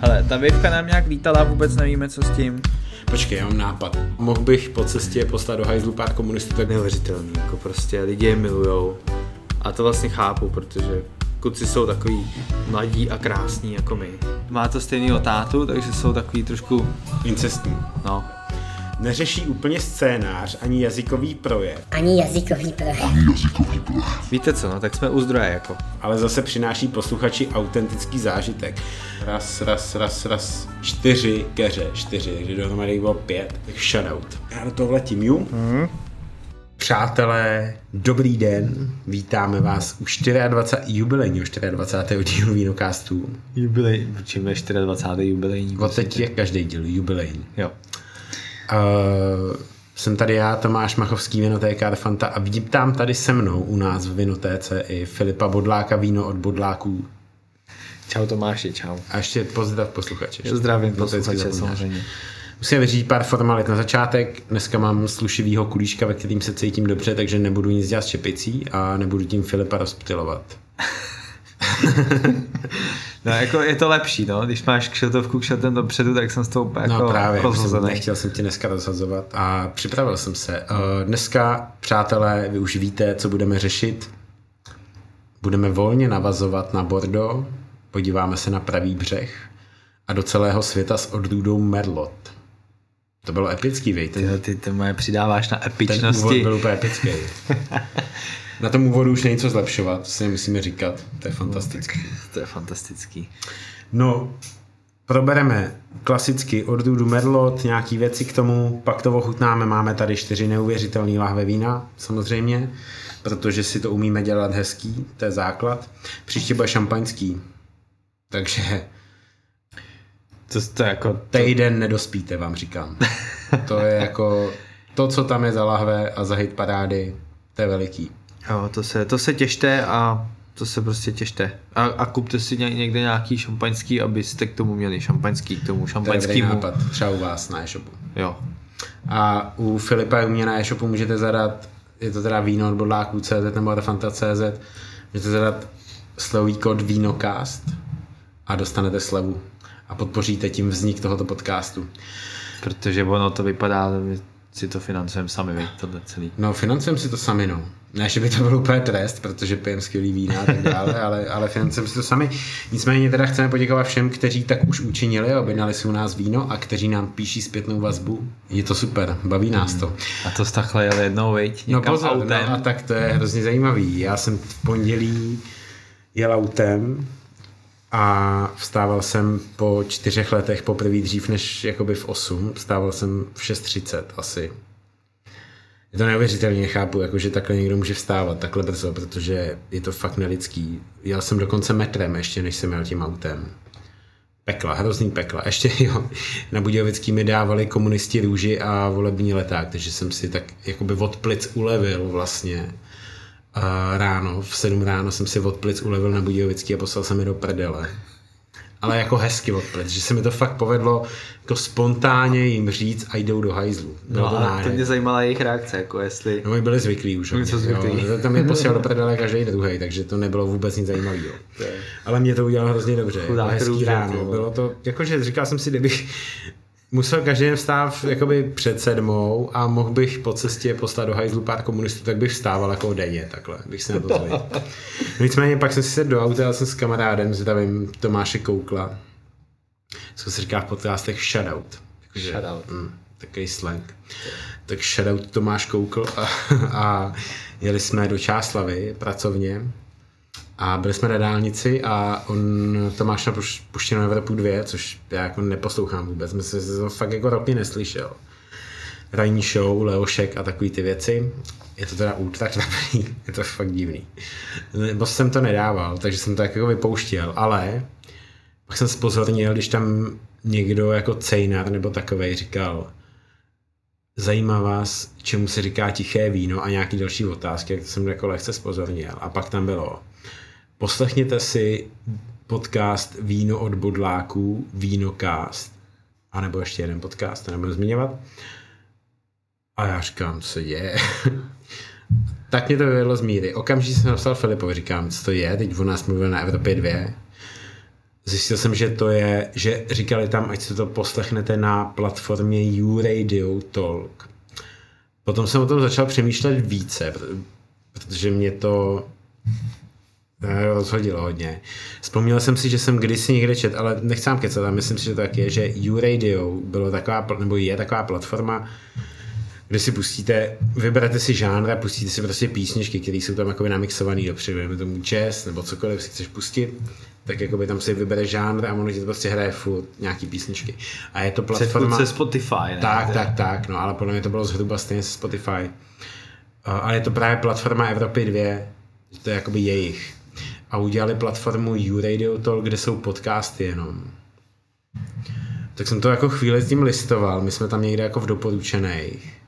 Hele, ta věvka nám nějak lítala, vůbec nevíme, co s tím. Počkej, já mám nápad. Mohl bych po cestě poslat do hajzlu pár komunistů, tak Neuvěřitelný, jako prostě lidi je milujou. A to vlastně chápu, protože kluci jsou takový mladí a krásní jako my. Má to stejného tátu, takže jsou takový trošku, incestní. no, Neřeší úplně scénář ani jazykový projev, Ani jazykový projev. víte co, no, tak jsme u zdroje jako. ale zase přináší posluchači autentický zážitek. Raz, raz, raz, raz, čtyři keře, čtyři, takže dohromady bylo pět. Tak shoutout. Já do toho vletím, ju? Mm. Přátelé, dobrý den, vítáme vás u 24. jubilejního 24. dílu Vinokastu. Jubilej, čím je 24. jubilejní. Od teď je každý díl jubilejní. Jo. Uh, jsem tady já, Tomáš Machovský, Vinotéka Fanta a vítám tady se mnou u nás v Vinotéce i Filipa Bodláka, víno od Bodláků. Čau Tomáši, čau. A ještě pozdrav posluchače. Zdravím No, posluchače samozřejmě. Musím vyřídit pár formalit na začátek. Dneska mám slušivýho kulíška, ve kterým se cítím dobře, takže nebudu nic dělat s čepicí a nebudu tím Filipa rozptilovat. No jako je to lepší, no, když máš kšeltovku kšeltem dopředu, tak jsem s tou No jako právě, jsem, rozhozený. nechtěl jsem tě dneska rozhazovat a připravil jsem se. Eh, Dneska, přátelé, vy už víte, co budeme řešit. Budeme volně navazovat na Bordeaux, podíváme se na pravý břeh a do celého světa s odrůdou Merlot. To bylo epický, vej. Ten, Ty, ty, ty moje přidáváš na ten úvod epičnosti. byl úplně epický. Na tom úvodu už není co zlepšovat, to si nemusíme říkat, to je fantastické. To je fantastický. No, probereme klasicky odrůdu Merlot, nějaký věci k tomu, pak to ochutnáme, máme tady čtyři neuvěřitelné lahve vína, samozřejmě, protože si to umíme dělat hezký, to je základ. Příště bude šampaňský, takže To, to je jako, týden nedospíte, vám říkám. To je jako to, co tam je za lahve a za hit parády, to je veliký. Jo, to se, to se těšte a to se prostě těšte. A, a kupte si ně, někde nějaký šampaňský, abyste k tomu měli šampaňský, k tomu To dobrý šampaňskému. nápad, třeba u vás na e-shopu. Jo. A u Filipa u mě na e-shopu můžete zadat, je to teda víno od bodláků CZ nebo Fanta.cz, můžete zadat slový kód VÍNOCAST a dostanete slevu a podpoříte tím vznik tohoto podcastu. Protože ono to vypadá, si to financujeme sami, vy, tohle celý. No, financujeme si to sami, no. Ne, že by to byl úplně trest, protože pijeme skvělý vína a tak dále, ale, ale financujeme si to sami. Nicméně teda chceme poděkovat všem, kteří tak už učinili a objednali si u nás víno a kteří nám píší zpětnou vazbu. Je to super, baví nás to. A to takhle jel jednou, veď, No pozor, autem. no a tak to je hrozně zajímavý. Já jsem v pondělí jel autem a vstával jsem po čtyřech letech poprvé dřív než jakoby v 8. Vstával jsem v 6.30 asi. Je to neuvěřitelně, chápu, jako, že takhle někdo může vstávat takhle brzo, protože je to fakt nelidský. Jel jsem dokonce metrem ještě, než jsem jel tím autem. Pekla, hrozný pekla. Ještě jo, na Budějovický mi dávali komunisti růži a volební leták, takže jsem si tak jakoby od plic ulevil vlastně. Ráno, v 7 ráno jsem si od plic ulevil na Budějovický a poslal jsem je do prdele. Ale jako hezky od plic, že se mi to fakt povedlo jako spontánně jim říct a jdou do hajzlu. Bylo No to a to mě zajímala jejich reakce, jako jestli... No, my byli zvyklí už. Jsme hodně, zvyklí. Jo. Tam je posílal do prdele každý druhý, takže to nebylo vůbec nic zajímavého. Ale mě to udělalo hrozně dobře. Jako Chudák hezký růže, ráno. Bylo to, jakože říkal jsem si, kdybych musel každý den vstát jakoby před sedmou a mohl bych po cestě poslat do hajzlu pár komunistů, tak bych vstával jako denně takhle, bych se na to zvěděl. Nicméně pak jsem si sedl do auta, jel jsem s kamarádem, zdravím Tomáše Koukla. Co se říká v podcastech shoutout. Takže, Shoutout. Mm, takový slang. Tak shoutout Tomáš Koukl a, a jeli jsme do Čáslavy pracovně a byli jsme na dálnici a on, Tomáš měl puš- puštěnou Evropu 2, což já jako neposlouchám vůbec, myslím, že to fakt jako roky neslyšel. Ranní show, Leošek a takový ty věci. Je to teda ultra trapný, je to fakt divný. Nebo jsem to nedával, takže jsem to jako vypouštěl, ale pak jsem spozornil, když tam někdo jako cejnar nebo takovej říkal, zajímá vás, čemu se říká tiché víno a nějaký další otázky, jak to jsem jako lehce spozornil. A pak tam bylo, poslechněte si podcast Víno od bodláků, Vínocast, a nebo ještě jeden podcast, to nebudu zmiňovat. A já říkám, co je? tak mě to vyvedlo z míry. Okamžitě jsem napsal Filipovi, říkám, co to je, teď o nás mluvil na Evropě 2. Zjistil jsem, že to je, že říkali tam, ať se to poslechnete na platformě YouRadio Talk. Potom jsem o tom začal přemýšlet více, protože mě to eh, rozhodilo hodně. Vzpomněl jsem si, že jsem kdysi někde čet, ale nechci vám kecat, ale myslím si, že to tak je, že YouRadio bylo taková, nebo je taková platforma, kde si pustíte, vyberete si žánr a pustíte si prostě písničky, které jsou tam jakoby namixované dopředu, dejme tomu jazz nebo cokoliv si chceš pustit, tak jakoby tam si vybere žánr a ono ti to prostě hraje furt nějaký písničky. A je to platforma... Se Spotify, ne? Tak, tak, tak, no, ale podle mě to bylo zhruba stejně se Spotify. Ale je to právě platforma Evropy 2, to je jakoby jejich. A udělali platformu YouRadio Talk, kde jsou podcasty jenom. Tak jsem to jako chvíli s tím listoval, my jsme tam někde jako v doporučených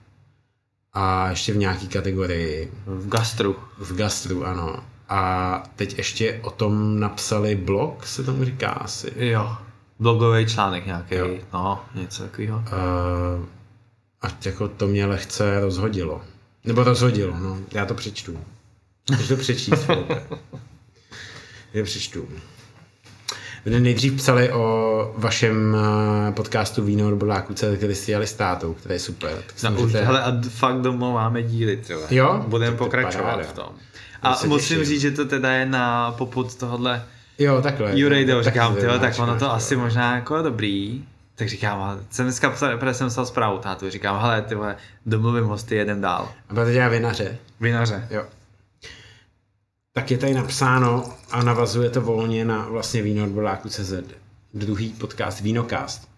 a ještě v nějaký kategorii. V gastru. V gastru, ano. A teď ještě o tom napsali blog, se tomu říká asi. Jo. Blogový článek nějaký, jo. no, něco takového. Uh, a jako to mě lehce rozhodilo. Nebo rozhodilo, no, já to přečtu. Můžu to přečíst, Já přečtu. Vy nejdřív psali o vašem eh, podcastu Víno od Bodláku, který jste dělali s tátou, který je super. Tak no, můžete... hele, a fakt domů máme díly, třeba. Jo? Budeme pokračovat v tom. A musím říct, že to teda je na poput tohohle Jo, takhle. Jurejdo, říkám, tyhle, tak ono to asi možná jako dobrý. Tak říkám, jsem dneska psal, protože jsem psal zprávu tátu, říkám, hele, tyhle, domluvím hosty, jedem dál. A budete dělat vinaře. Vinaře. Jo tak je tady napsáno a navazuje to volně na vlastně víno od CZ. Druhý podcast Vínokast.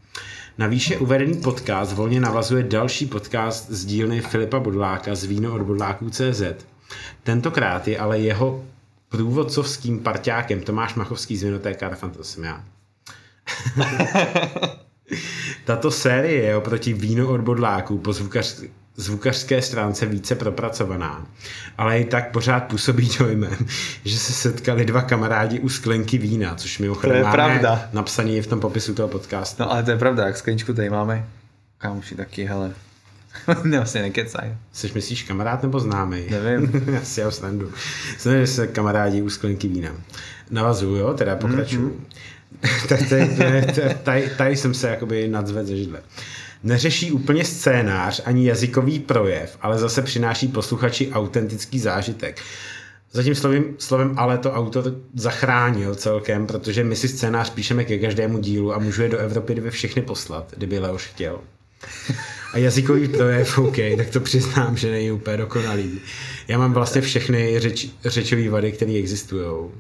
Na výše uvedený podcast volně navazuje další podcast z dílny Filipa Bodláka z Víno od Bodláků CZ. Tentokrát je ale jeho průvodcovským parťákem Tomáš Machovský z Vinotéka to jsem já. Tato série je oproti Víno od Bodláků po zvukař, zvukařské stránce více propracovaná, ale i tak pořád působí dojmem, že se setkali dva kamarádi u sklenky vína, což mimochodem to je pravda. napsaný je v tom popisu toho podcastu. No ale to je pravda, jak skleničku tady máme, kámoši taky, hele, ne, vlastně nekecaj. Jsi myslíš kamarád nebo známý? Nevím. Já si ho snandu. Jsem, že se kamarádi u sklenky vína. Navazuju, jo, teda pokračuju. Mm-hmm. tak tady, tady, tady, tady, jsem se jakoby nadzvedl ze židle neřeší úplně scénář ani jazykový projev, ale zase přináší posluchači autentický zážitek. Zatím slovím, slovem ale to autor zachránil celkem, protože my si scénář píšeme ke každému dílu a můžu je do Evropy dvě všechny poslat, kdyby Leoš chtěl. A jazykový projev, OK, tak to přiznám, že není úplně dokonalý. Já mám vlastně všechny řeč, řečové vady, které existují.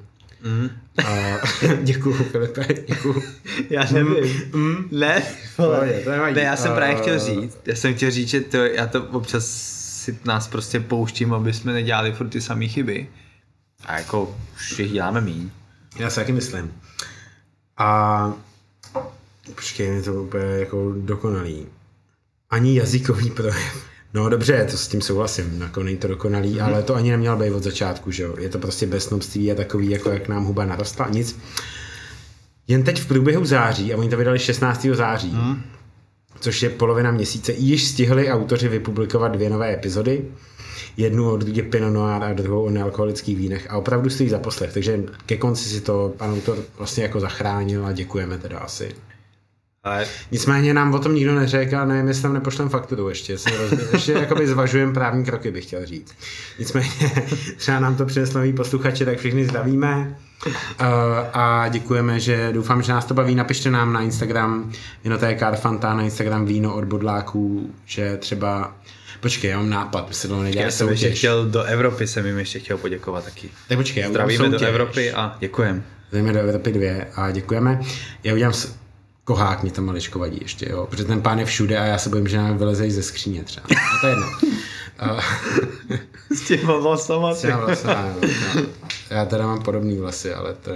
Mm. A, děkuju, Filipe, děkuju. Já nevím. Mm. mm. Ne, vole. to ne, já jsem právě chtěl říct, já jsem chtěl říct, že to, já to občas si nás prostě pouštím, aby jsme nedělali furt ty samé chyby. A jako už jich děláme míň. Já si taky myslím. A počkej, je to úplně jako dokonalý. Ani jazykový projev. No dobře, to s tím souhlasím, jako není to dokonalý, mm-hmm. ale to ani nemělo být od začátku, že jo. Je to prostě beznomství a takový, jako jak nám huba narostla, nic. Jen teď v průběhu září, a oni to vydali 16. září, mm. což je polovina měsíce, již stihli autoři vypublikovat dvě nové epizody, jednu od Pinot Noir a druhou o nealkoholických vínech a opravdu stojí za poslech, takže ke konci si to pan autor vlastně jako zachránil a děkujeme teda asi. Ale... Nicméně nám o tom nikdo neřekl a nevím, jestli tam nepošlem fakturu ještě. Jsem roz... ještě jakoby zvažujem právní kroky, bych chtěl říct. Nicméně třeba nám to přineslo noví posluchači, tak všichni zdravíme. Uh, a děkujeme, že doufám, že nás to baví. Napište nám na Instagram Vinotéka Karfanta, na Instagram Víno od bodláků, že třeba Počkej, já mám nápad, my se to nedělá Já jsem ještě chtěl do Evropy, jsem jim ještě chtěl poděkovat taky. Tak počkej, já Zdravíme do Evropy a děkujeme. Zdravíme do Evropy dvě a děkujeme. Já udělám kohák mě tam maličko vadí ještě, jo, protože ten pán je všude a já se bojím, že nám vyleze ze skříně třeba. A to je jedno. S těma vlasama. S těma vlasama, no, no. Já teda mám podobný vlasy, ale to...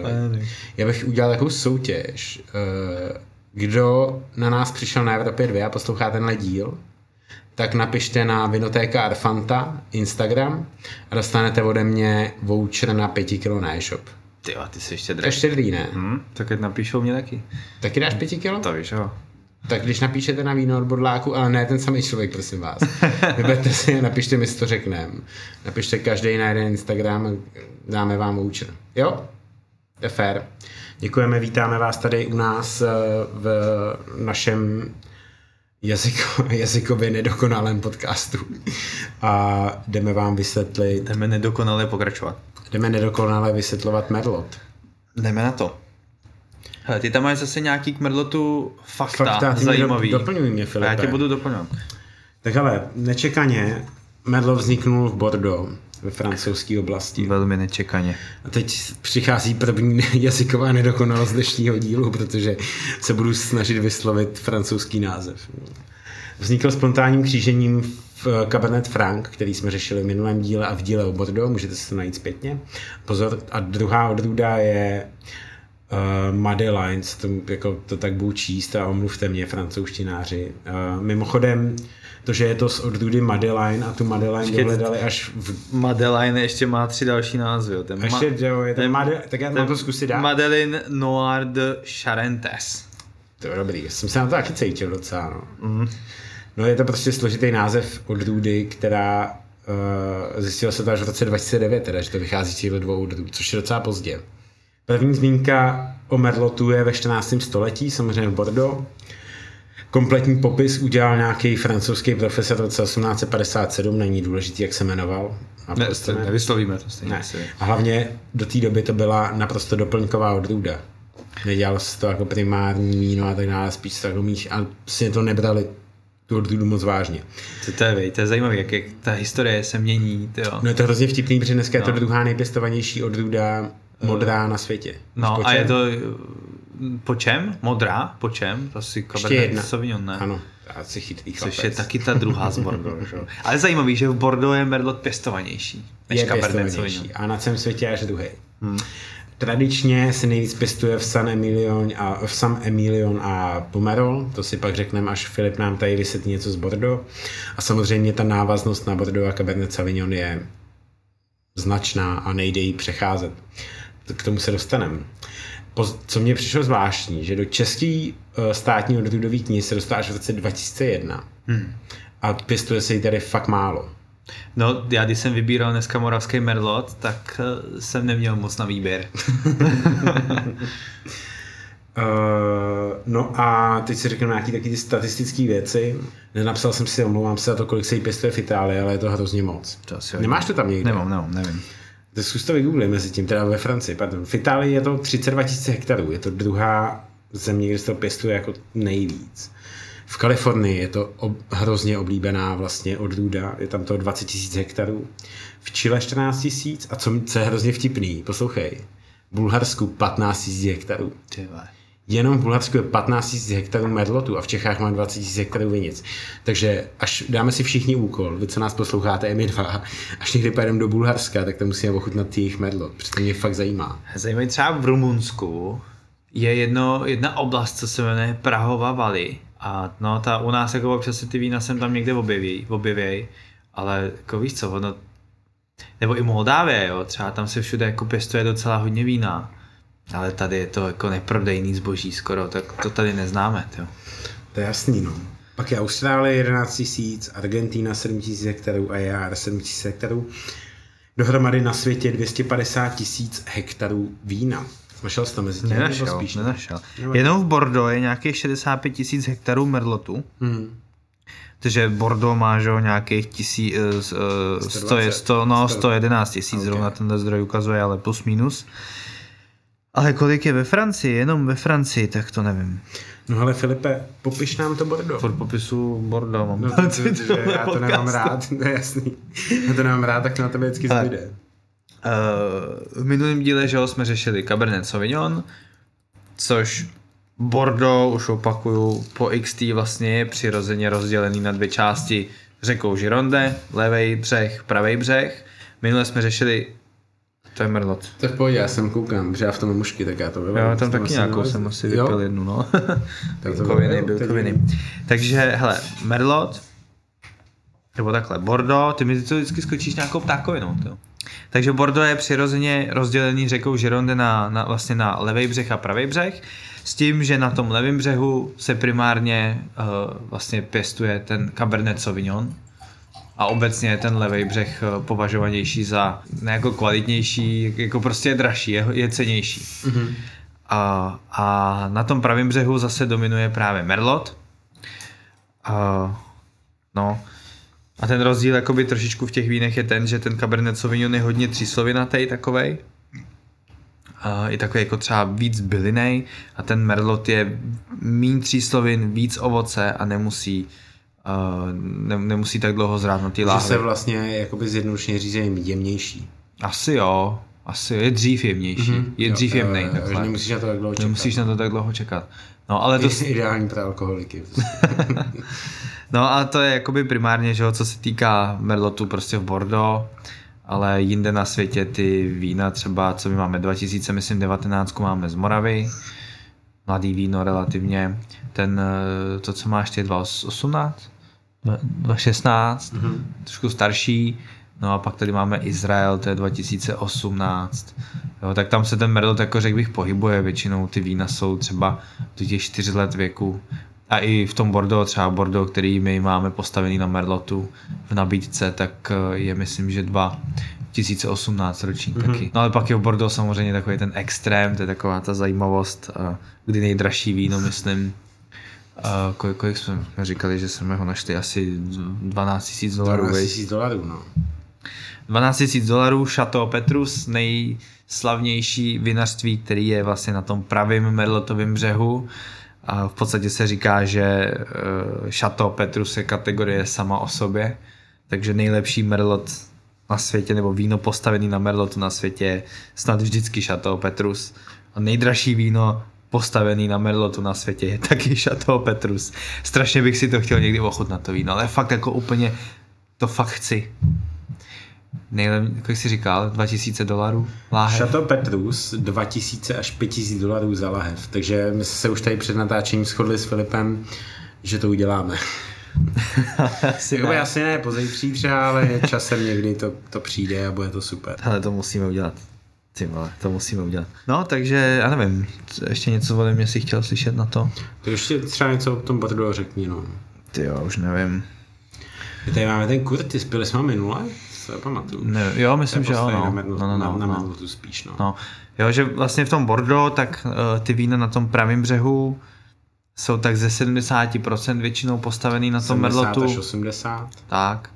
Já bych udělal takovou soutěž. Eh, kdo na nás přišel na Evropě 2 a poslouchá tenhle díl, tak napište na Vinotéka Arfanta Instagram a dostanete ode mě voucher na 5 kg na e-shop. Ty ty jsi ještě drahý. Ještě drý, ne? Hmm, tak ať napíšou mě taky. Taky dáš pěti kilo? To víš, jo. Tak když napíšete na víno od bodláku, ale ne ten samý člověk, prosím vás. Vyberte si a napište mi, to řeknem. Napište každý na jeden Instagram a dáme vám voucher. Jo? To je fair. Děkujeme, vítáme vás tady u nás v našem jazyko, jazykově nedokonalém podcastu a jdeme vám vysvětlit... Jdeme nedokonale pokračovat. Jdeme nedokonale vysvětlovat Merlot. Jdeme na to. Hele, ty tam máš zase nějaký k Merlotu fakta, fakta zajímavý. Do, doplňuj mě, Filipe. Já tě budu doplňovat. Tak ale, nečekaně Merlot vzniknul v Bordeaux ve francouzské oblasti. Velmi nečekaně. A teď přichází první jazyková nedokonalost dnešního dílu, protože se budu snažit vyslovit francouzský název. Vznikl spontánním křížením v Cabernet Franc, který jsme řešili v minulém díle a v díle o Bordeaux, můžete se to najít zpětně. Pozor, a druhá odrůda je uh, Madelines, to, jako, to tak budu číst a omluvte mě, francouzštináři. Uh, mimochodem, to, že je to z odrůdy Madeline a tu Madeline dohledali až v... Madeline ještě má tři další názvy. Ten ještě, ma... jo, je ten, ten Made... tak já mám to zkusit dát. Madeline Noir de Charentes. To je dobrý, jsem se na to taky cítil docela, no. Mm. No je to prostě složitý název odrůdy, která uh, zjistilo se to až v roce 2009, teda, že to vychází z těchto dvou odrůd, což je docela pozdě. První zmínka o Merlotu je ve 14. století, samozřejmě v Bordeaux. Kompletní popis udělal nějaký francouzský profesor v roce 1857, není důležitý, jak se jmenoval. A ne, prostě ne, nevyslovíme to stejně. Ne. A hlavně do té doby to byla naprosto doplňková odrůda. Nedělal se to jako primární víno a tak dále, spíš to jako míš, a si to nebrali tu odrůdu moc vážně. To, to je, to je zajímavé, jak, jak ta historie se mění. Tyjo. No je to hrozně vtipný, protože dneska no. je to no. druhá nejpěstovanější odrůda modrá na světě. No a je to po čem? Modrá? Po čem? To si Cabernet Sauvignon, ne? Ano, asi chytrý chlapec. Což je taky ta druhá z Bordeaux. Ale zajímavý, že v Bordeaux je Merlot pěstovanější než je Cabernet Sauvignon. A na celém světě až druhý. Hmm. Tradičně se nejvíc pěstuje v San Emilion a, v San Emilion a Pomerol, to si pak řekneme, až Filip nám tady vysvětlí něco z Bordeaux. A samozřejmě ta návaznost na Bordeaux a Cabernet Sauvignon je značná a nejde jí přecházet. K tomu se dostaneme co mě přišlo zvláštní, že do český uh, státní odrůdový knihy se dostala až v roce 2001. Hmm. A pěstuje se jí tady fakt málo. No, já když jsem vybíral dneska moravský merlot, tak uh, jsem neměl moc na výběr. uh, no a teď si řeknu nějaké taky ty statistické věci. Nenapsal jsem si, omlouvám se za to, kolik se jí pěstuje v Itálii, ale je to hrozně moc. To Nemáš to tam někde? Nemám, nemám, nevím. To zkus to vygooglej mezi tím, teda ve Francii, pardon. V Itálii je to 32 000 hektarů, je to druhá země, kde se to pěstuje jako nejvíc. V Kalifornii je to ob, hrozně oblíbená vlastně odrůda, je tam to 20 000 hektarů. V Chile 14 000 a co, co je hrozně vtipný, poslouchej, v Bulharsku 15 000 hektarů. Tyhle. Jenom v Bulharsku je 15 000 hektarů merlotu a v Čechách má 20 000 hektarů vinic. Takže až dáme si všichni úkol, vy co nás posloucháte, i my dva, až někdy pojedeme do Bulharska, tak to musíme ochutnat jejich merlot, protože to mě fakt zajímá. Zajímavé třeba v Rumunsku je jedno, jedna oblast, co se jmenuje Prahova Valley. A no, ta u nás jako občas ty vína sem tam někde objeví, objeví ale jako víš co, ono, nebo i Moldávie, jo, třeba tam se všude jako pěstuje docela hodně vína ale tady je to jako neprodejný zboží skoro, tak to tady neznáme. Jo. To je jasný, no. Pak je Austrálie 11 tisíc, Argentina 7 tisíc hektarů a JR 7 tisíc hektarů. Dohromady na světě 250 tisíc hektarů vína. Našel jsi to mezi tím? Nenašel, spíš, nenašel. Ne? Jenom v Bordeaux je nějakých 65 tisíc hektarů merlotu. Hmm. Takže Bordeaux má že, nějakých tisí, uh, 100, 100, no, 111 tisíc, okay. zrovna tenhle zdroj ukazuje, ale plus minus. Ale kolik je ve Francii, jenom ve Francii, tak to nevím. No ale Filipe, popiš nám to Bordeaux. Furt popisu Bordeaux mám. No, to, to, to, že já to nemám rád, to je jasný. Já to nemám rád, tak na tebe vždycky zbyde. Uh, v minulém díle že jsme řešili Cabernet Sauvignon, což Bordeaux, už opakuju, po XT vlastně je přirozeně rozdělený na dvě části řekou Gironde, levý břeh, pravý břeh. Minule jsme řešili to je Merlot. To je v pohodě, já jsem koukám, že já v tom mám mušky, tak já to vyvolám. Jo, tam taky nějakou jsem asi vypil jo? jednu, no. tak to bílkoviny, bílkoviny. Takže, hele, Merlot, nebo takhle, Bordeaux, ty mi vždycky skočíš nějakou ptákovinou, to. Takže Bordeaux je přirozeně rozdělený řekou Gironde na, na, vlastně na levý břeh a pravý břeh, s tím, že na tom levém břehu se primárně uh, vlastně pěstuje ten Cabernet Sauvignon, a obecně je ten levý břeh eh, považovanější za ne jako kvalitnější, jako prostě je dražší, je, je cenější. Mm-hmm. A, a na tom pravém břehu zase dominuje právě Merlot. A, no, a ten rozdíl jakoby trošičku v těch vínech je ten, že ten Cabernet Sauvignon je hodně tříslovinatý takovej. A je takový jako třeba víc bylinej a ten Merlot je mín tříslovin, víc ovoce a nemusí uh, ne, nemusí tak dlouho zrát na ty láhve. Že se vlastně jakoby zjednodušeně řízením jemnější. Asi jo, asi je dřív jemnější, mm-hmm. je dřív jemnej. Uh, nemusíš na to tak dlouho čekat. Nemusíš na to tak dlouho čekat. No, ale to... Ideální pro alkoholiky. no a to je jakoby primárně, že co se týká Merlotu prostě v Bordeaux, ale jinde na světě ty vína třeba, co my máme 2019 máme z Moravy, mladý víno relativně, ten, eh, to, co máš, ty 2018, 2016, mm-hmm. trošku starší, no a pak tady máme Izrael, to je 2018, jo, tak tam se ten Merlot, jako řekl bych, pohybuje, většinou ty vína jsou třeba do těch 4 let věku, a i v tom Bordeaux, třeba Bordeaux, který my máme postavený na Merlotu v nabídce, tak eh, je myslím, že dva 2018 ročník mm-hmm. taky. No ale pak je v Bordeaux samozřejmě takový ten extrém, to je taková ta zajímavost, eh, kdy nejdražší víno, myslím, Uh, kolik, kolik jsme říkali, že jsme ho našli asi 12 000 dolarů. 12 000 dolarů, no. 12 000 dolarů, Chateau Petrus, nejslavnější vinařství, který je vlastně na tom pravém Merlotovém břehu. A v podstatě se říká, že Chateau Petrus je kategorie sama o sobě, takže nejlepší Merlot na světě, nebo víno postavený na Merlotu na světě je snad vždycky Chateau Petrus. A nejdražší víno postavený na Merlotu na světě je taky Chateau Petrus. Strašně bych si to chtěl někdy ochutnat to víno, ale fakt jako úplně to fakt chci. Nejlep, jak jsi říkal, 2000 dolarů láhev. Chateau Petrus 2000 až 5000 dolarů za láhev, takže my jsme se už tady před natáčením shodli s Filipem, že to uděláme. asi ne. asi ne pozejtří třeba, ale časem někdy to, to přijde a bude to super. Ale to musíme udělat. Ty vole, to musíme udělat. No, takže já nevím, ještě něco ode mě si chtěl slyšet na to? To ještě třeba něco o tom Bordeaux řekni, no. Ty jo, už nevím. Tady máme ten Curtis, byli jsme minule? Se pamatuju. Ne, jo, myslím, že ano. Na, medlu, no, no, no, na, na no. tu spíš, no. no. Jo, že vlastně v tom Bordeaux, tak uh, ty vína na tom pravém břehu jsou tak ze 70% většinou postavený na tom merlotu. až 80. Tak.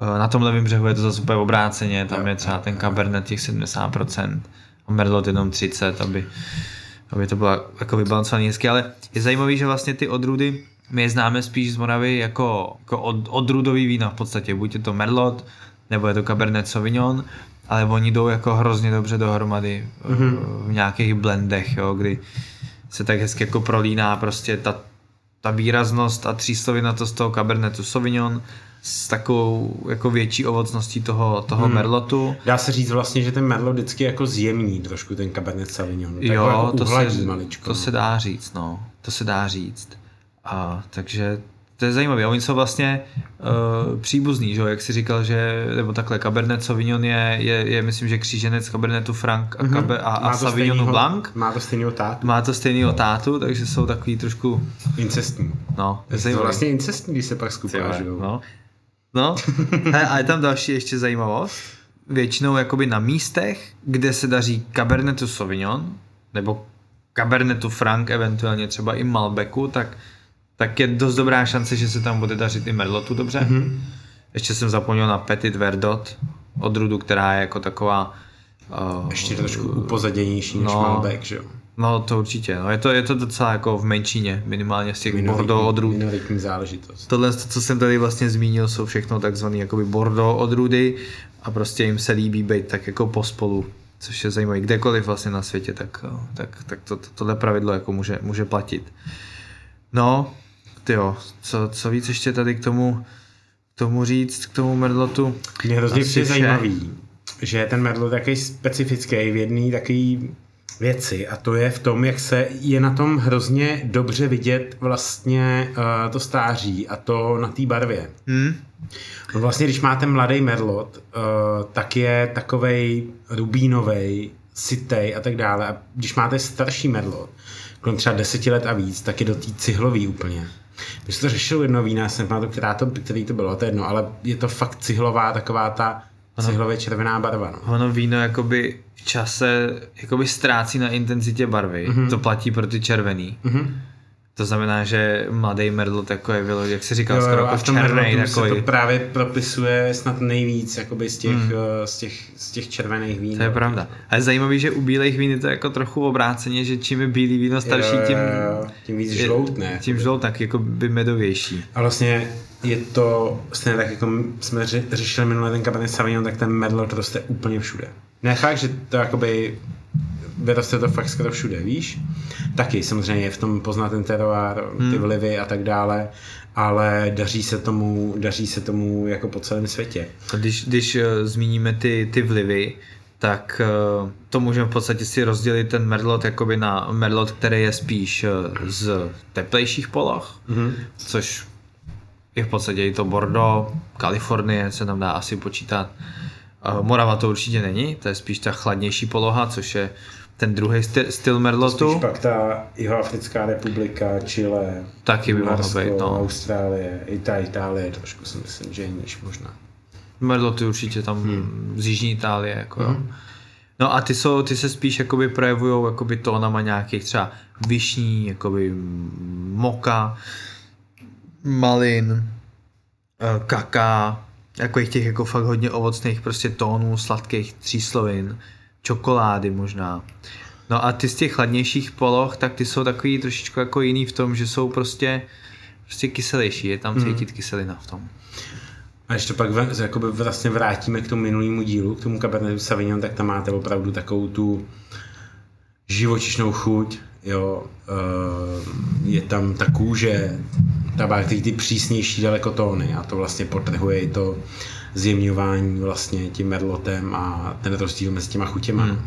Eh, na tom levém břehu je to zase úplně obráceně, tam jo, je třeba ten Cabernet těch 70% a Merlot jenom 30, aby, aby to bylo jako vybalancovaný hezky, ale je zajímavý, že vlastně ty odrůdy my je známe spíš z Moravy jako, jako od, odrůdový vína v podstatě, buď je to Merlot, nebo je to Cabernet Sauvignon, ale oni jdou jako hrozně dobře dohromady mm-hmm. v nějakých blendech, jo, kdy se tak hezky jako prolíná prostě ta, ta výraznost a tříslovinatost toho Cabernetu Sauvignon s takovou jako větší ovocností toho, toho hmm. merlotu. Dá se říct vlastně, že ten merlot vždycky jako zjemní trošku ten Cabernet Sauvignon. Tak jo, jako to, se, maličko, to no. se dá říct, no. To se dá říct. A, takže to je zajímavé. Oni jsou vlastně uh, příbuzní, že? jak jsi říkal, že, nebo takhle, Cabernet Sauvignon je, je, je myslím, že kříženec Cabernetu Franc a, mm-hmm. a, a Sauvignonu Blanc. Má to stejný tátu. Má to stejný tátu, takže jsou takový trošku... Incestní. No, je to vlastně incestní, když se pak skupá, že jo? No. No, a je tam další ještě zajímavost. Většinou jakoby na místech, kde se daří Cabernetu Sauvignon, nebo Cabernetu Franc, eventuálně třeba i Malbecu, tak, tak je dost dobrá šance, že se tam bude dařit i Merlotu dobře. Mm-hmm. Ještě jsem zapomněl na Petit Verdot, odrůdu, která je jako taková... Uh, Ještě trošku upozaděnější než no, Malbec, že jo? No to určitě, no je to, je to docela jako v menšině, minimálně z těch minoritní, Bordeaux odrůd. Minoritní záležitost. Tohle, co jsem tady vlastně zmínil, jsou všechno takzvané jakoby Bordeaux odrůdy a prostě jim se líbí být tak jako pospolu, což je zajímavé. Kdekoliv vlastně na světě, tak, tak, tak to, to, tohle pravidlo jako může, může platit. No, jo, co, co víc ještě tady k tomu, k tomu říct, k tomu Merlotu? Mě hrozně přijde zajímavý, že ten Merlot je takový specifický v jedný takový věci a to je v tom, jak se je na tom hrozně dobře vidět vlastně uh, to stáří a to na té barvě. Hmm. No vlastně, když máte mladý merlot, uh, tak je takovej rubínovej, sitej a tak dále. A když máte starší merlot, kolem třeba deseti let a víc, tak je do té cihlový úplně. My jsme to řešili jedno vína, jsem pamatuju, která to, který to bylo, to je jedno, ale je to fakt cihlová taková ta cihlově červená barva. No. Ono víno jakoby v čase jakoby ztrácí na intenzitě barvy. Mm-hmm. To platí pro ty červený. Mm-hmm. To znamená, že mladý Merlot jako je vyložen, jak se říkal, skoro jako černý. Takový. Se to právě propisuje snad nejvíc jakoby z, těch, hmm. Eh, z, těch, z těch červených vín. To je pravda. A je zajímavé, že u bílých vín je to jako trochu obráceně, že čím je bílý víno starší, tím, tím víc žloutne. Tím žlout tak jako by medovější. A vlastně je to stejně tak, jako jsme řešili minulý ten Cabernet Sauvignon, tak ten Merlot roste úplně všude. Ne fakt, že to jakoby vyroste to fakt skoro všude, víš? Taky samozřejmě je v tom poznat ten teroár, ty hmm. vlivy a tak dále, ale daří se tomu, daří se tomu jako po celém světě. A když, když uh, zmíníme ty, ty vlivy, tak uh, to můžeme v podstatě si rozdělit ten merlot jakoby na merlot, který je spíš uh, z teplejších poloh, mm-hmm. což je v podstatě i to Bordeaux, Kalifornie se tam dá asi počítat. Morava to určitě není, to je spíš ta chladnější poloha, což je ten druhý styl, styl Merlotu. Spíš pak ta Jihoafrická republika, Chile, Taky by mohlo být, no. Austrálie, i ta Itálie, trošku si myslím, že je níž možná. Merloty určitě tam hmm. z Jižní Itálie, jako hmm. jo. No a ty, jsou, ty se spíš jakoby projevují jakoby tónama nějakých třeba višní, jakoby moka, malin, eh, kaká, jako těch jako fakt hodně ovocných prostě tónů, sladkých tříslovin čokolády možná. No a ty z těch chladnějších poloh, tak ty jsou takový trošičku jako jiný v tom, že jsou prostě, prostě kyselější, je tam cítit mm. kyselina v tom. A ještě pak jakoby vlastně vrátíme k tomu minulému dílu, k tomu Cabernet Sauvignon, tak tam máte opravdu takovou tu živočišnou chuť, jo, uh, je tam ta kůže, tabák, ty, ty přísnější dalekotóny a to vlastně potrhuje i to zjemňování vlastně tím merlotem a ten rozdíl mezi těma chutěma. Hmm.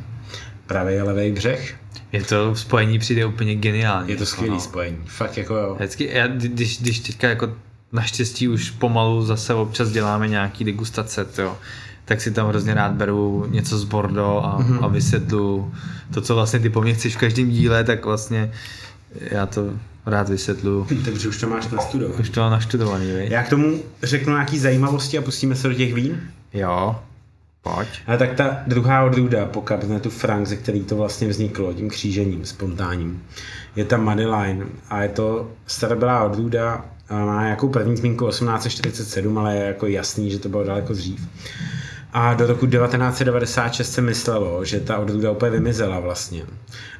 Pravý a levý břeh. Je to spojení přijde úplně geniální. Je to skvělé no. spojení, fakt jako jo. Vždycky, já, když, když teďka jako naštěstí už pomalu zase občas děláme nějaký degustace, jo, tak si tam hrozně rád beru něco z Bordeaux a, mm-hmm. a vysvětlu to, co vlastně ty po mně chceš v každém díle, tak vlastně já to rád vysvětlu. Takže už to máš nastudovaný. Už to mám naštudovaný, vej? Já k tomu řeknu nějaký zajímavosti a pustíme se do těch vín. Jo, pojď. Ale tak ta druhá odrůda po kabinetu Frank, ze který to vlastně vzniklo, tím křížením spontánním, je ta Madeline a je to starobylá odrůda, má nějakou první zmínku 1847, ale je jako jasný, že to bylo daleko dřív. A do roku 1996 se myslelo, že ta odrůda úplně vymizela vlastně.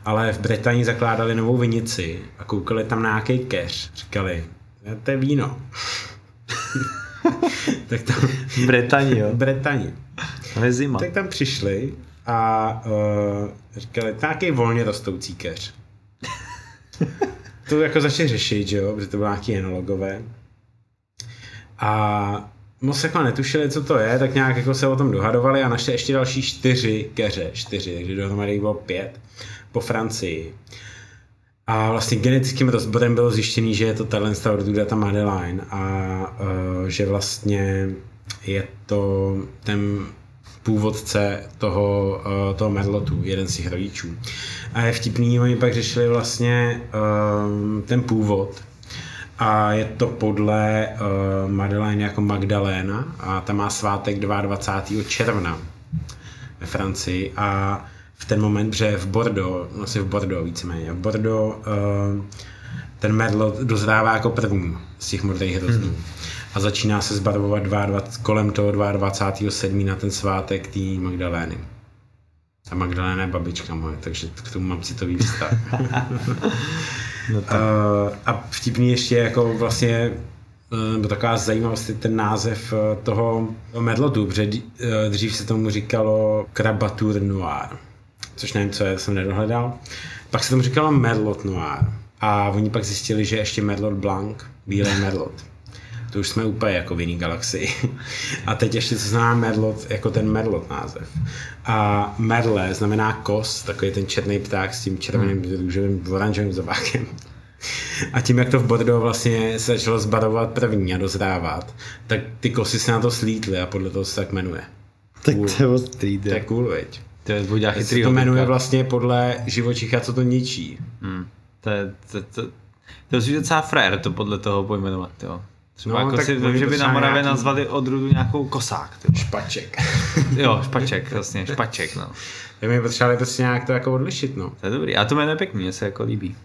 Ale v Británii zakládali novou vinici a koukali tam na nějaký keř. Říkali, to je víno. tak tam... Británii, jo? Británii. To je zima. Tak tam přišli a uh, říkali, to nějaký volně rostoucí keř. to jako začali řešit, že jo, protože to bylo nějaký enologové. A moc jako netušili, co to je, tak nějak jako se o tom dohadovali a našli ještě další čtyři keře, čtyři, takže dohromady bylo pět po Francii. A vlastně genetickým rozborem bylo zjištěný, že je to talent Orduda ta Madeline a uh, že vlastně je to ten původce toho, uh, toho Merlotu, jeden z těch rodičů. A je vtipný, oni pak řešili vlastně uh, ten původ, a je to podle uh, Madeleine jako Magdaléna a ta má svátek 22. června ve Francii a v ten moment, že v Bordeaux, vlastně v Bordeaux víceméně, v Bordeaux uh, ten Merlot dozrává jako první z těch modrých hroznů. Hmm. A začíná se zbarvovat 22, kolem toho 22.7. na ten svátek té Magdalény. A Magdalena je babička moje, takže k tomu mám citový vztah. no uh, a vtipný ještě jako vlastně eh, nebo taková zajímavost je ten název eh, toho medlotu, protože dřív se tomu říkalo Crabatur Noir, což nevím, co je, jsem nedohledal. Pak se tomu říkalo Merlot Noir a oni pak zjistili, že ještě Merlot Blanc, bílý Merlot to už jsme úplně jako v jiný galaxii. A teď ještě co znamená Merlot, jako ten Merlot název. A Merle znamená kos, takový ten černý pták s tím červeným, hmm. růžovým, oranžovým zobákem. A tím, jak to v Bordeaux vlastně se začalo zbarovat první a dozrávat, tak ty kosy se na to slítly a podle toho se tak jmenuje. Tak cool. to je ostrý, To je cool, veď. To je chytrý to jmenuje vlastně podle živočicha, co to ničí. Hmm. To je, to, to, to, to je docela frér to podle toho pojmenovat, jo. Třeba no, jako tak si vím, že by na Moravě nějaký... nazvali odrůdu nějakou kosák. Tyba. Špaček. jo, špaček, vlastně, špaček, no. Tak my potřebovali prostě nějak to jako odlišit, no. To je dobrý, a to jméno je pěkný, mně se jako líbí.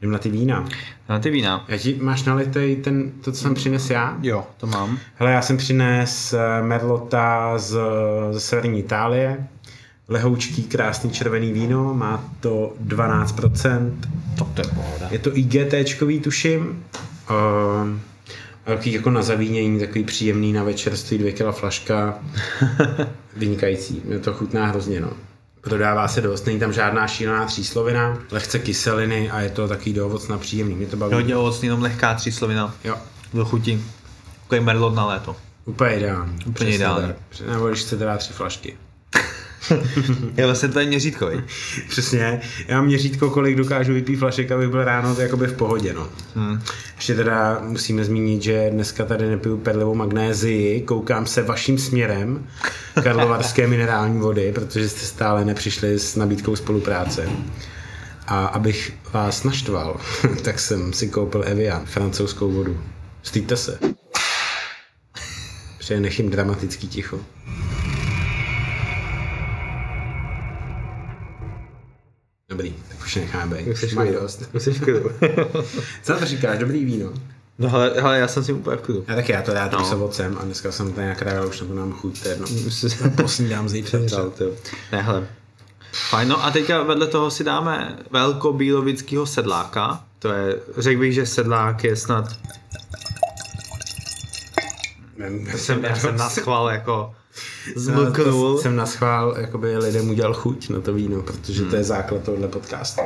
Jdem na ty vína. Na ty vína. Já ti máš nalitej ten, to, co jsem přines já? Jo, to mám. Hele, já jsem přines eh, Merlota z, z severní Itálie. Lehoučký, krásný červený víno, má to 12%. To, to je pohoda. Je to IGT, tuším. Uh, takový jako na zavínění, takový příjemný na večer, stojí dvě kila flaška. Vynikající, mě to chutná hrozně, no. Prodává se dost, není tam žádná šílená tříslovina, lehce kyseliny a je to takový do na příjemný, mě to baví. Hodně ovocný, jenom lehká tříslovina. Jo. Do chuti. Takový merlot na léto. Úplně ideální. Úplně ideální. Nebo když chcete dát tři flašky. je vlastně to je měřítko, vej? Přesně. Já mám měřítko, kolik dokážu vypít flašek, aby byl ráno to jakoby v pohodě, no. Hmm. Ještě teda musíme zmínit, že dneska tady nepiju perlivou magnézii, koukám se vaším směrem, karlovarské minerální vody, protože jste stále nepřišli s nabídkou spolupráce. A abych vás naštval, tak jsem si koupil Evian, francouzskou vodu. Stýďte se. Přeje nechým dramatický ticho. Už necháme být. Už mají dost. Už jsi Co to říkáš? Dobrý víno. No ale, ale já jsem si úplně v klidu. Já taky, já to rád no. s ovocem a dneska jsem to nějak rád, už na to nám chuť, to jedno. Posnídám zítra. Ne, hele. Fajn, no a teďka vedle toho si dáme velkobílovického sedláka. To je, řekl bych, že sedlák je snad... jsem, já jsem na schvál jako zmlknul. Jsem na schvál jakoby lidem udělal chuť na to víno, protože hmm. to je hmm. základ tohle podcastu.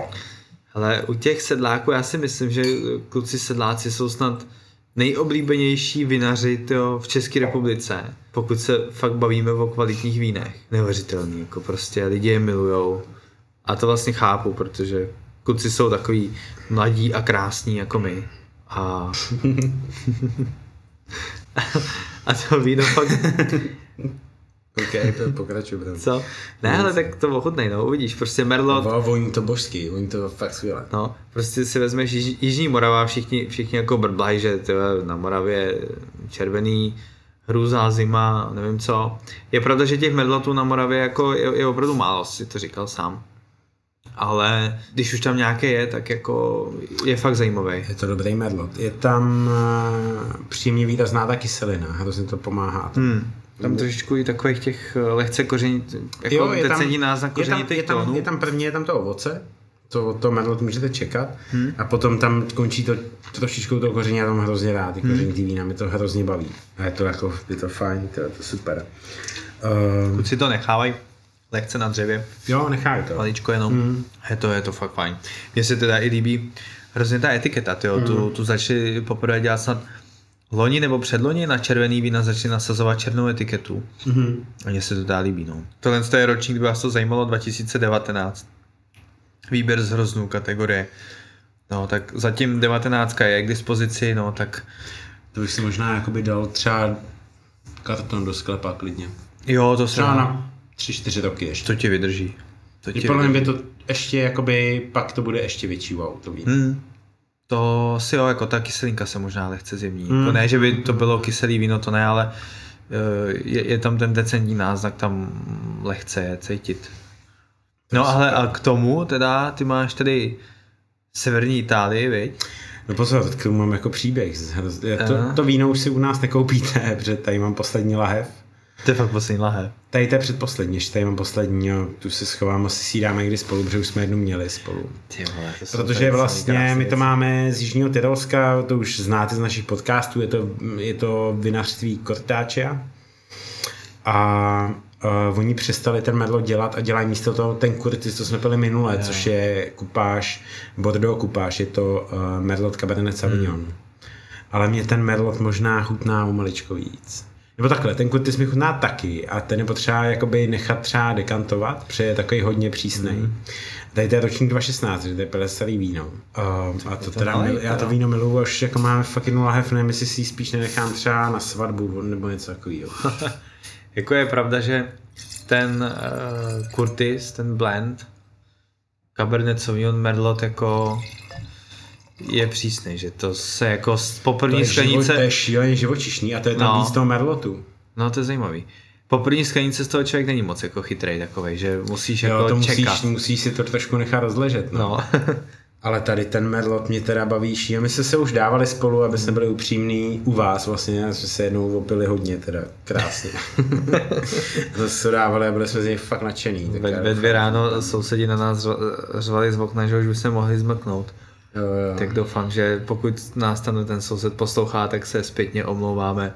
Ale u těch sedláků já si myslím, že kluci sedláci jsou snad nejoblíbenější vinaři tyjo, v České republice, pokud se fakt bavíme o kvalitních vínech. Neuvěřitelný, jako prostě lidi je milujou. A to vlastně chápu, protože kluci jsou takový mladí a krásní jako my. A, a to víno fakt OK, pokračuj, bro. Co? Ne, ale tak to ochutnej, no, uvidíš, prostě Merlot. No, voní to božský, voní to fakt skvěle. No, prostě si vezmeš Již, Jižní Morava, všichni, všichni jako brblají, že tyhle, na Moravě červený, hrůzá zima, nevím co. Je pravda, že těch Merlotů na Moravě jako je, je opravdu málo, si to říkal sám. Ale když už tam nějaké je, tak jako je fakt zajímavý. Je to dobrý merlot. Je tam uh, příjemně výrazná ta kyselina, hrozně to pomáhá. Hmm. Tam trošičku i takových těch eh, lehce koření, jako jo, je tam, náznak kořenitých je tam, je tam, je tam první, je tam to ovoce, to, to merlot můžete čekat hmm. a potom tam končí to trošičku to koření, já tam hrozně rád, ty hmm. kořenitý vína, mě to hrozně baví a je to jako, je to fajn, to je to super. Uh, si to nechávají lehce na dřevě. Jo, nechávají to. Maličko jenom. Hmm. Je to, je to fakt fajn. Mně se teda i líbí hrozně ta etiketa, tyjo, hmm. tu, tu začali poprvé dělat snad loni nebo předloni na červený vína začali nasazovat černou etiketu. Mm-hmm. A mně se to dá líbí. No. Tohle je ročník, kdyby vás to zajímalo, 2019. Výběr z hroznů kategorie. No, tak zatím 19 je k dispozici, no, tak... To bych si možná jakoby dal třeba karton do sklepa klidně. Jo, to třeba na 3-4 roky ještě. To ti vydrží. To ti podle mě to ještě jakoby, pak to bude ještě větší wow, to víno. Hmm. To si jo, jako ta kyselinka se možná lehce zjemní. Hmm. To ne, že by to bylo kyselý víno, to ne, ale eh, je, je tam ten decentní náznak, tam lehce je cítit. No ale a k tomu teda, ty máš tedy severní Itálii, viď? No pozor, k tomu mám jako příběh. To, to víno už si u nás nekoupíte, protože tady mám poslední lahev to je fakt poslední lahé. Tady to je předposlední, ještě tady mám poslední, jo, tu si schovám, asi si dáme někdy spolu, protože už jsme jednu měli spolu. Ty vole, to protože vlastně my to máme z Jižního Tyrolska, to už znáte z našich podcastů, je to, je to vinařství Cortáčia. A uh, oni přestali ten medlo dělat a dělají místo toho ten kurtis, co jsme pili minule, je. což je kupáž, Bordeaux kupáž, je to uh, Merlot Cabernet Sauvignon. Hmm. Ale mě ten Merlot možná chutná o maličko víc. Nebo takhle, ten kurtis mi chutná taky a ten je potřeba jakoby nechat třeba dekantovat, protože je takový hodně přísný. Mm. Tady to je ročník 2016, že to je pelestarý víno. Uh, a to, teda, mil, já to víno miluji, až jako máme jednu lahev, nevím, jestli si ji spíš nenechám třeba na svatbu nebo něco takového. jako je pravda, že ten uh, Curtis, ten blend, Cabernet Sauvignon Merlot jako je přísný, že to se jako po první sklenice... to je šíleně živočišný a to je tam no. víc toho merlotu. No to je zajímavý. Po první sklenice z toho člověk není moc jako chytrý takový, že musíš jo, jako to musíš, čekat. musíš si to trošku nechat rozležet. No. no. Ale tady ten Merlot mě teda baví a my jsme se už dávali spolu, aby jsme byli upřímní u vás vlastně, jsme se jednou opili hodně teda, krásně. to se dávali a byli jsme z něj fakt nadšený. Ve, ve dvě ráno sousedi na nás řvali z okna, že už by se mohli zmrknout. Jo, jo. Tak doufám, že pokud nás tam ten soused poslouchá, tak se zpětně omlouváme.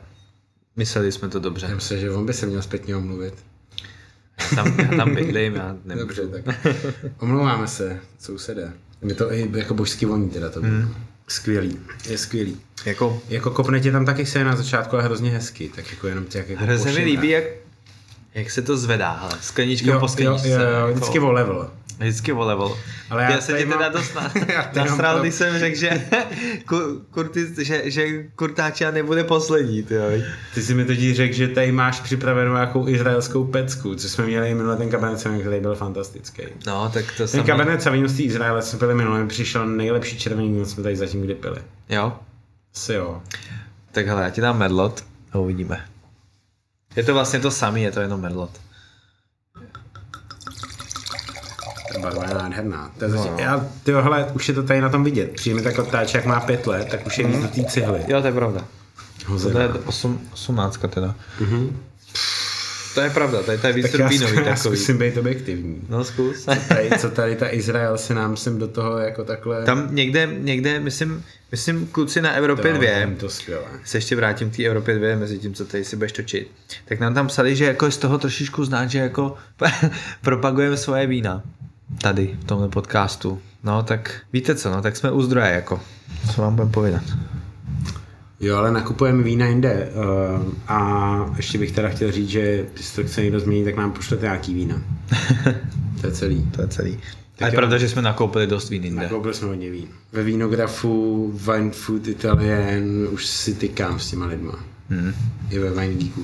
Mysleli jsme to dobře. Já myslím, že on by se měl zpětně omluvit. Tam, já tam bydlím, já nemůžu. Dobře, tak omlouváme se, sousede. Je to i jako božský voní teda to mm. Skvělý, je skvělý. Jako, jako kopne tě tam taky se na začátku a hrozně hezky, tak jako jenom tě jako Hrozně mi líbí, jak, jak se to zvedá, hele, sklenička po skleničce. Jo, jo, jo, vždycky jako... o level. Vždycky o level. Ale já, já se ti mám... teda dost na... nasral, když jsem řekl, že, kurty, že, že Kurtáča nebude poslední. Ty, ty jsi mi totiž řekl, že tady máš připravenou nějakou izraelskou pecku, co jsme měli minule ten kabinet který byl fantastický. No, tak to Ten kabinet Sauvignon z té Izraele jsme byli minule, přišel nejlepší červený víno, jsme tady zatím kdy pili. Jo? Asi jo. Tak hele, já ti dám Merlot a uvidíme. Je to vlastně to samé, je to jenom Merlot. Ta barva je nádherná. To je no. já, tyhle, už je to tady na tom vidět. Přijme tak otáč, jak má pět let, tak už je mm. víc do té cihly. Jo, to je pravda. To je 8, 18 teda. Mm-hmm. To je pravda, tady, tady víc tak já, já zkusím být objektivní. No zkus. co, tady, co tady ta Izrael se nám sem do toho jako takhle... Tam někde, někde, myslím, myslím kluci na Evropě 2, to skvělé. se ještě vrátím k té Evropě 2, mezi tím, co tady si budeš točit, tak nám tam psali, že jako z toho trošičku znát, že jako propagujeme svoje vína tady v tomhle podcastu. No tak víte co, no tak jsme u zdroje jako. Co vám budeme povědat? Jo, ale nakupujeme vína jinde. Uh, a ještě bych teda chtěl říct, že když to chce někdo změnit, tak nám pošlete nějaký vína. to je celý. to je celý. Tak a je pravda, že jsme nakoupili dost vín jinde. Nakoupili jsme hodně vín. Ve vínografu Wine Food Italien už si tykám s těma lidma. Hmm. I ve Wine Geeku.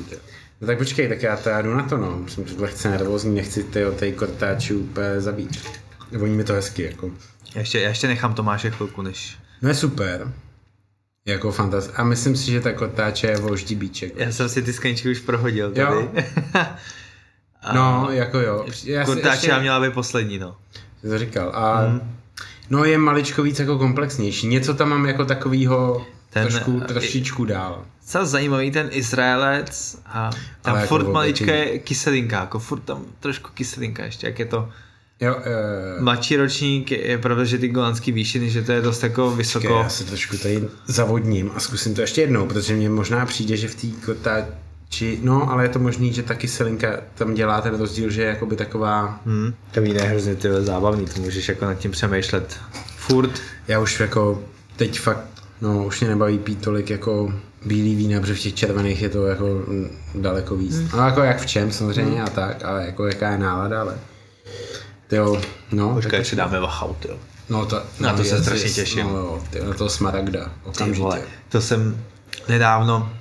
No tak počkej, tak já, to já jdu na to, no. Jsem lehce nervózní, nechci ty tej kortáči úplně zabít. Voní mi to hezky, jako. Ještě, já ještě nechám Tomáše chvilku, než... No je super. Jako fantaz. A myslím si, že ta kortáče je voždí bíček. Já jsem si ty skleničky už prohodil tady. Jo. no, jako jo. Já kortáče ještě... měla být poslední, no. Jsi to říkal. A mm. No je maličko víc jako komplexnější. Něco tam mám jako takovýho ten, trošku, trošičku dál. Co zajímavý ten Izraelec a tam Ale furt jako malička je kyselinka, jako furt tam trošku kyselinka ještě, jak je to Jo, uh, Mladší ročník je pravda, že ty golandský výšiny, že to je dost jako vysoko. Já se trošku tady zavodním a zkusím to ještě jednou, protože mně možná přijde, že v té kotáči, no ale je to možný, že ta kyselinka tam dělá ten rozdíl, že je jakoby taková... Hmm, to je hrozně ty zábavný, to můžeš jako nad tím přemýšlet furt. Já už jako teď fakt, no už mě nebaví pít tolik jako bílý vína, protože v těch červených je to jako daleko víc. Hmm. No jako jak v čem samozřejmě hmm. a tak, ale jako jaká je nálada, ale jo, no. Počkej, tak si dáme Wachau, jo. No to, no, na to se strašně těším. No, jo, ty, na to Smaragda, okamžitě. Vole, to jsem nedávno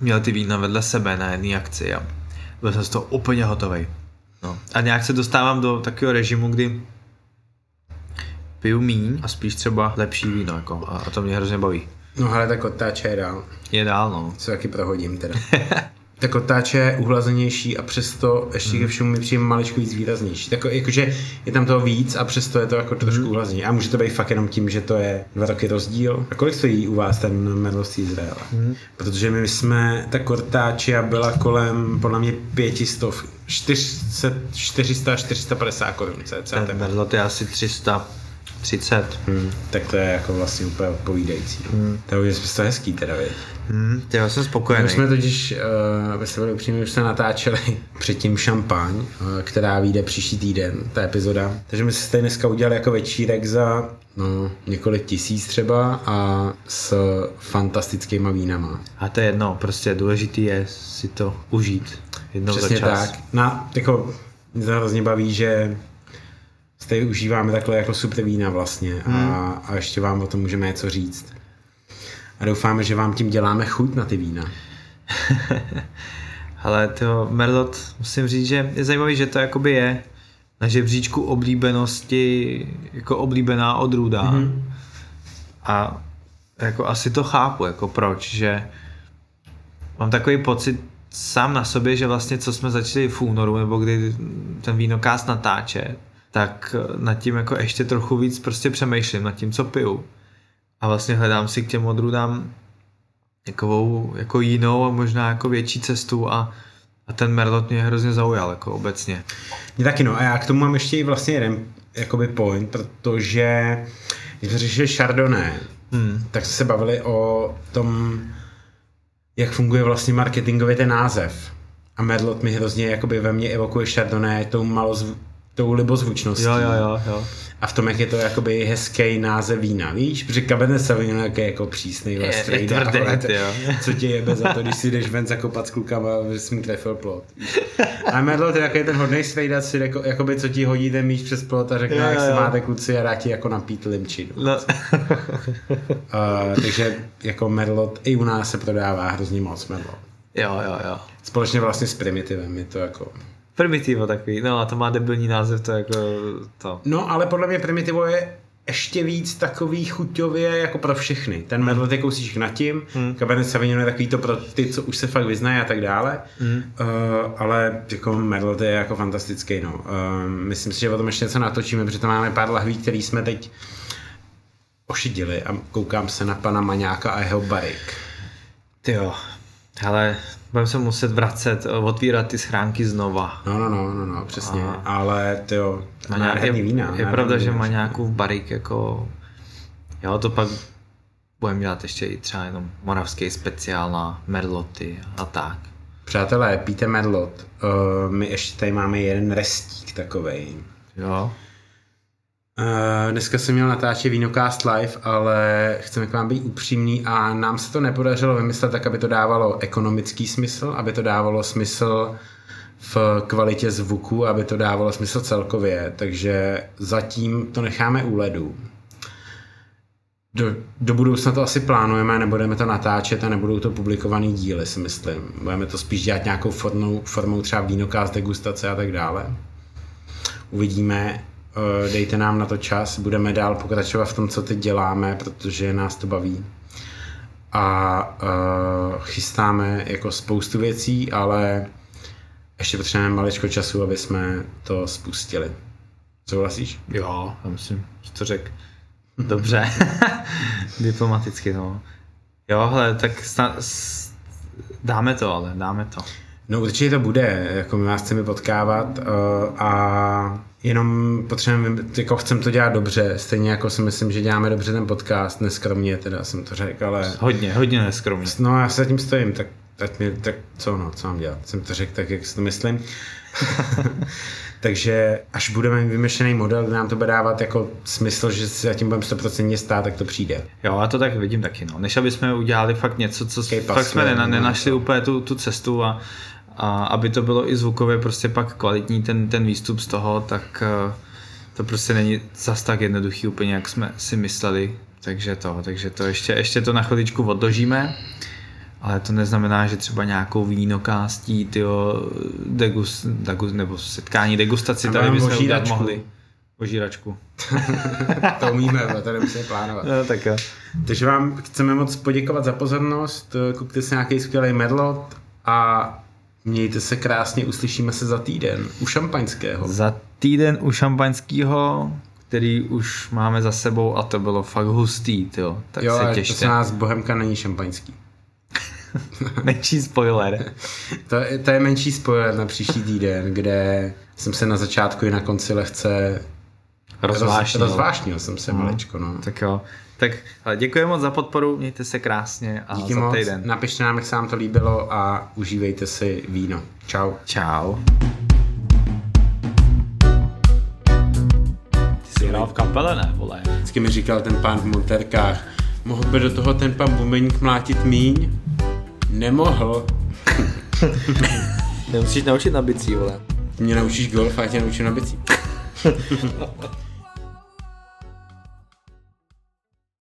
měl ty vína vedle sebe na jedné akci a byl jsem z toho úplně hotový. No. A nějak se dostávám do takového režimu, kdy piju míň a spíš třeba lepší víno, jako, a, a to mě hrozně baví. No hele, tak otáče je dál. Je dál, no. Co taky prohodím teda. tak otáče je uhlazenější a přesto ještě mm. ke všemu mi přijde maličko víc výraznější. Tak jakože je tam toho víc a přesto je to jako trošku mm. uhlazenější. A může to být fakt jenom tím, že to je dva roky rozdíl. A kolik stojí u vás ten Merlos Izraela? Mm. Protože my jsme, ta kortáčia byla kolem podle mě pětistov, 400, 400 450 korun. Ten Merlot je asi 300 30. Hmm, tak to je jako vlastně úplně odpovídající. Hmm. To je to hezký teda, věc. Hmm, já jsem spokojený. My jsme totiž, uh, aby se byli upřímní, už se natáčeli předtím šampaň, uh, která vyjde příští týden, ta epizoda. Takže my se tady dneska udělali jako večírek za no, několik tisíc třeba a s fantastickými vínama. A to je jedno, prostě důležitý je si to užít jednou Přesně za čas. tak. Na, jako, mě to hrozně baví, že tady užíváme takhle jako super vína vlastně hmm. a, a ještě vám o tom můžeme něco říct. A doufáme, že vám tím děláme chuť na ty vína. Ale to Merlot, musím říct, že je zajímavý, že to jakoby je na žebříčku oblíbenosti jako oblíbená odrůda. Mm-hmm. a jako asi to chápu, jako proč, že mám takový pocit sám na sobě, že vlastně co jsme začali v únoru, nebo kdy ten vínokást natáče, tak nad tím jako ještě trochu víc prostě přemýšlím, nad tím, co piju. A vlastně hledám si k těm odrůdám takovou jako jinou a možná jako větší cestu a, a ten Merlot mě hrozně zaujal jako obecně. Mě taky no a já k tomu mám ještě i vlastně jeden jakoby point, protože když jsme řešili Chardonnay, hmm. tak jsme se bavili o tom, jak funguje vlastně marketingově ten název. A Merlot mi hrozně jakoby ve mně evokuje Chardonnay tou malozv, tou libozvučností. Jo, jo, jo, jo. A v tom, jak je to jakoby hezký název vína, víš? Protože Cabernet Sauvignon je jako přísný je tvrdý, co tě jebe za to, když si jdeš ven zakopat s klukama, že jsi mi trefil plot. A Merlot je takový ten hodný strejda, si jako, jakoby, co ti hodí ten míč přes plot a řekne, jo, jak se máte kluci a dá ti jako napít limčinu. No. uh, takže jako Merlot i u nás se prodává hrozně moc Merlot. Jo, jo, jo. Společně vlastně s Primitivem je to jako Primitivo takový, no a to má debilní název, to jako to. No ale podle mě Primitivo je ještě víc takový chuťově jako pro všechny. Ten medlet je kousíček nad tím, hmm. Cabernet Sauvignon je takový to pro ty, co už se fakt vyznají a tak dále, hmm. uh, ale jako medlet je jako fantastický, no. Uh, myslím si, že o tom ještě něco natočíme, protože tam máme pár lahví, který jsme teď ošidili a koukám se na pana Maňáka a jeho barik. Ty jo, hele, budeme se muset vracet, otvírat ty schránky znova. No, no, no, no, no přesně, a... ale ty jo, je, vína. Je pravda, že má nějakou barik jako, jo, to pak budeme dělat ještě i třeba jenom moravský speciál na merloty a tak. Přátelé, píte merlot, uh, my ještě tady máme jeden restík takovej. Jo. Uh, dneska jsem měl natáčet Vinocast Live, ale chceme k vám být upřímný a nám se to nepodařilo vymyslet tak, aby to dávalo ekonomický smysl, aby to dávalo smysl v kvalitě zvuku, aby to dávalo smysl celkově, takže zatím to necháme u ledu. Do, do budoucna to asi plánujeme, nebudeme to natáčet a nebudou to publikovaný díly, si myslím. Budeme to spíš dělat nějakou formou, formou třeba vínokaz, degustace a tak dále. Uvidíme, dejte nám na to čas, budeme dál pokračovat v tom, co teď děláme, protože nás to baví. A uh, chystáme jako spoustu věcí, ale ještě potřebujeme maličko času, aby jsme to spustili. Souhlasíš? Jo, já myslím, že to řek dobře. Diplomaticky, no. Jo, hele, tak sta- dáme to, ale dáme to. No určitě to bude, jako my vás chceme potkávat uh, a jenom potřebujeme, jako chcem to dělat dobře, stejně jako si myslím, že děláme dobře ten podcast, neskromně teda jsem to řekl, ale... Hodně, hodně neskromně. No já se tím stojím, tak, tak, mě, tak co no, co mám dělat, jsem to řekl tak, jak si to myslím. Takže až budeme mít vymyšlený model, kde nám to bude dávat jako smysl, že si zatím budeme 100% stát, tak to přijde. Jo, a to tak vidím taky, no. Než aby jsme udělali fakt něco, co fakt jsme nena, nenašli úplně tu, tu cestu a a aby to bylo i zvukově prostě pak kvalitní ten, ten výstup z toho, tak eh, to prostě není zas tak jednoduchý úplně, jak jsme si mysleli, takže to, takže to ještě, ještě to na chviličku odložíme, ale to neznamená, že třeba nějakou vínokástí, tyjo, degust, degust, nebo setkání, degustaci tady bychom udělat mohli. Ožíračku. to umíme, to nemusíme plánovat. No, tak jo. Takže vám chceme moc poděkovat za pozornost, kupte si nějaký skvělý medlot a Mějte se krásně, uslyšíme se za týden u šampaňského. Za týden u šampaňského, který už máme za sebou a to bylo fakt hustý, tyjo. Tak jo, se těšte. to se nás Bohemka není šampaňský. menší spoiler. to, je, to je menší spoiler na příští týden, kde jsem se na začátku i na konci lehce rozvášnil. Roz, rozvášnil jsem se no. maličko, no. Tak jo. Tak děkuji moc za podporu, mějte se krásně a Díky za moc. týden. Napište nám, jak se vám to líbilo a užívejte si víno. Čau. Čau. Ty jsi hrál v kapele, ne, vole? Vždycky mi říkal ten pán v monterkách, mohl by do toho ten pan bubeník mlátit míň? Nemohl. Nemusíš naučit na bicí, vole. Mě naučíš golf a já tě naučím na bicí.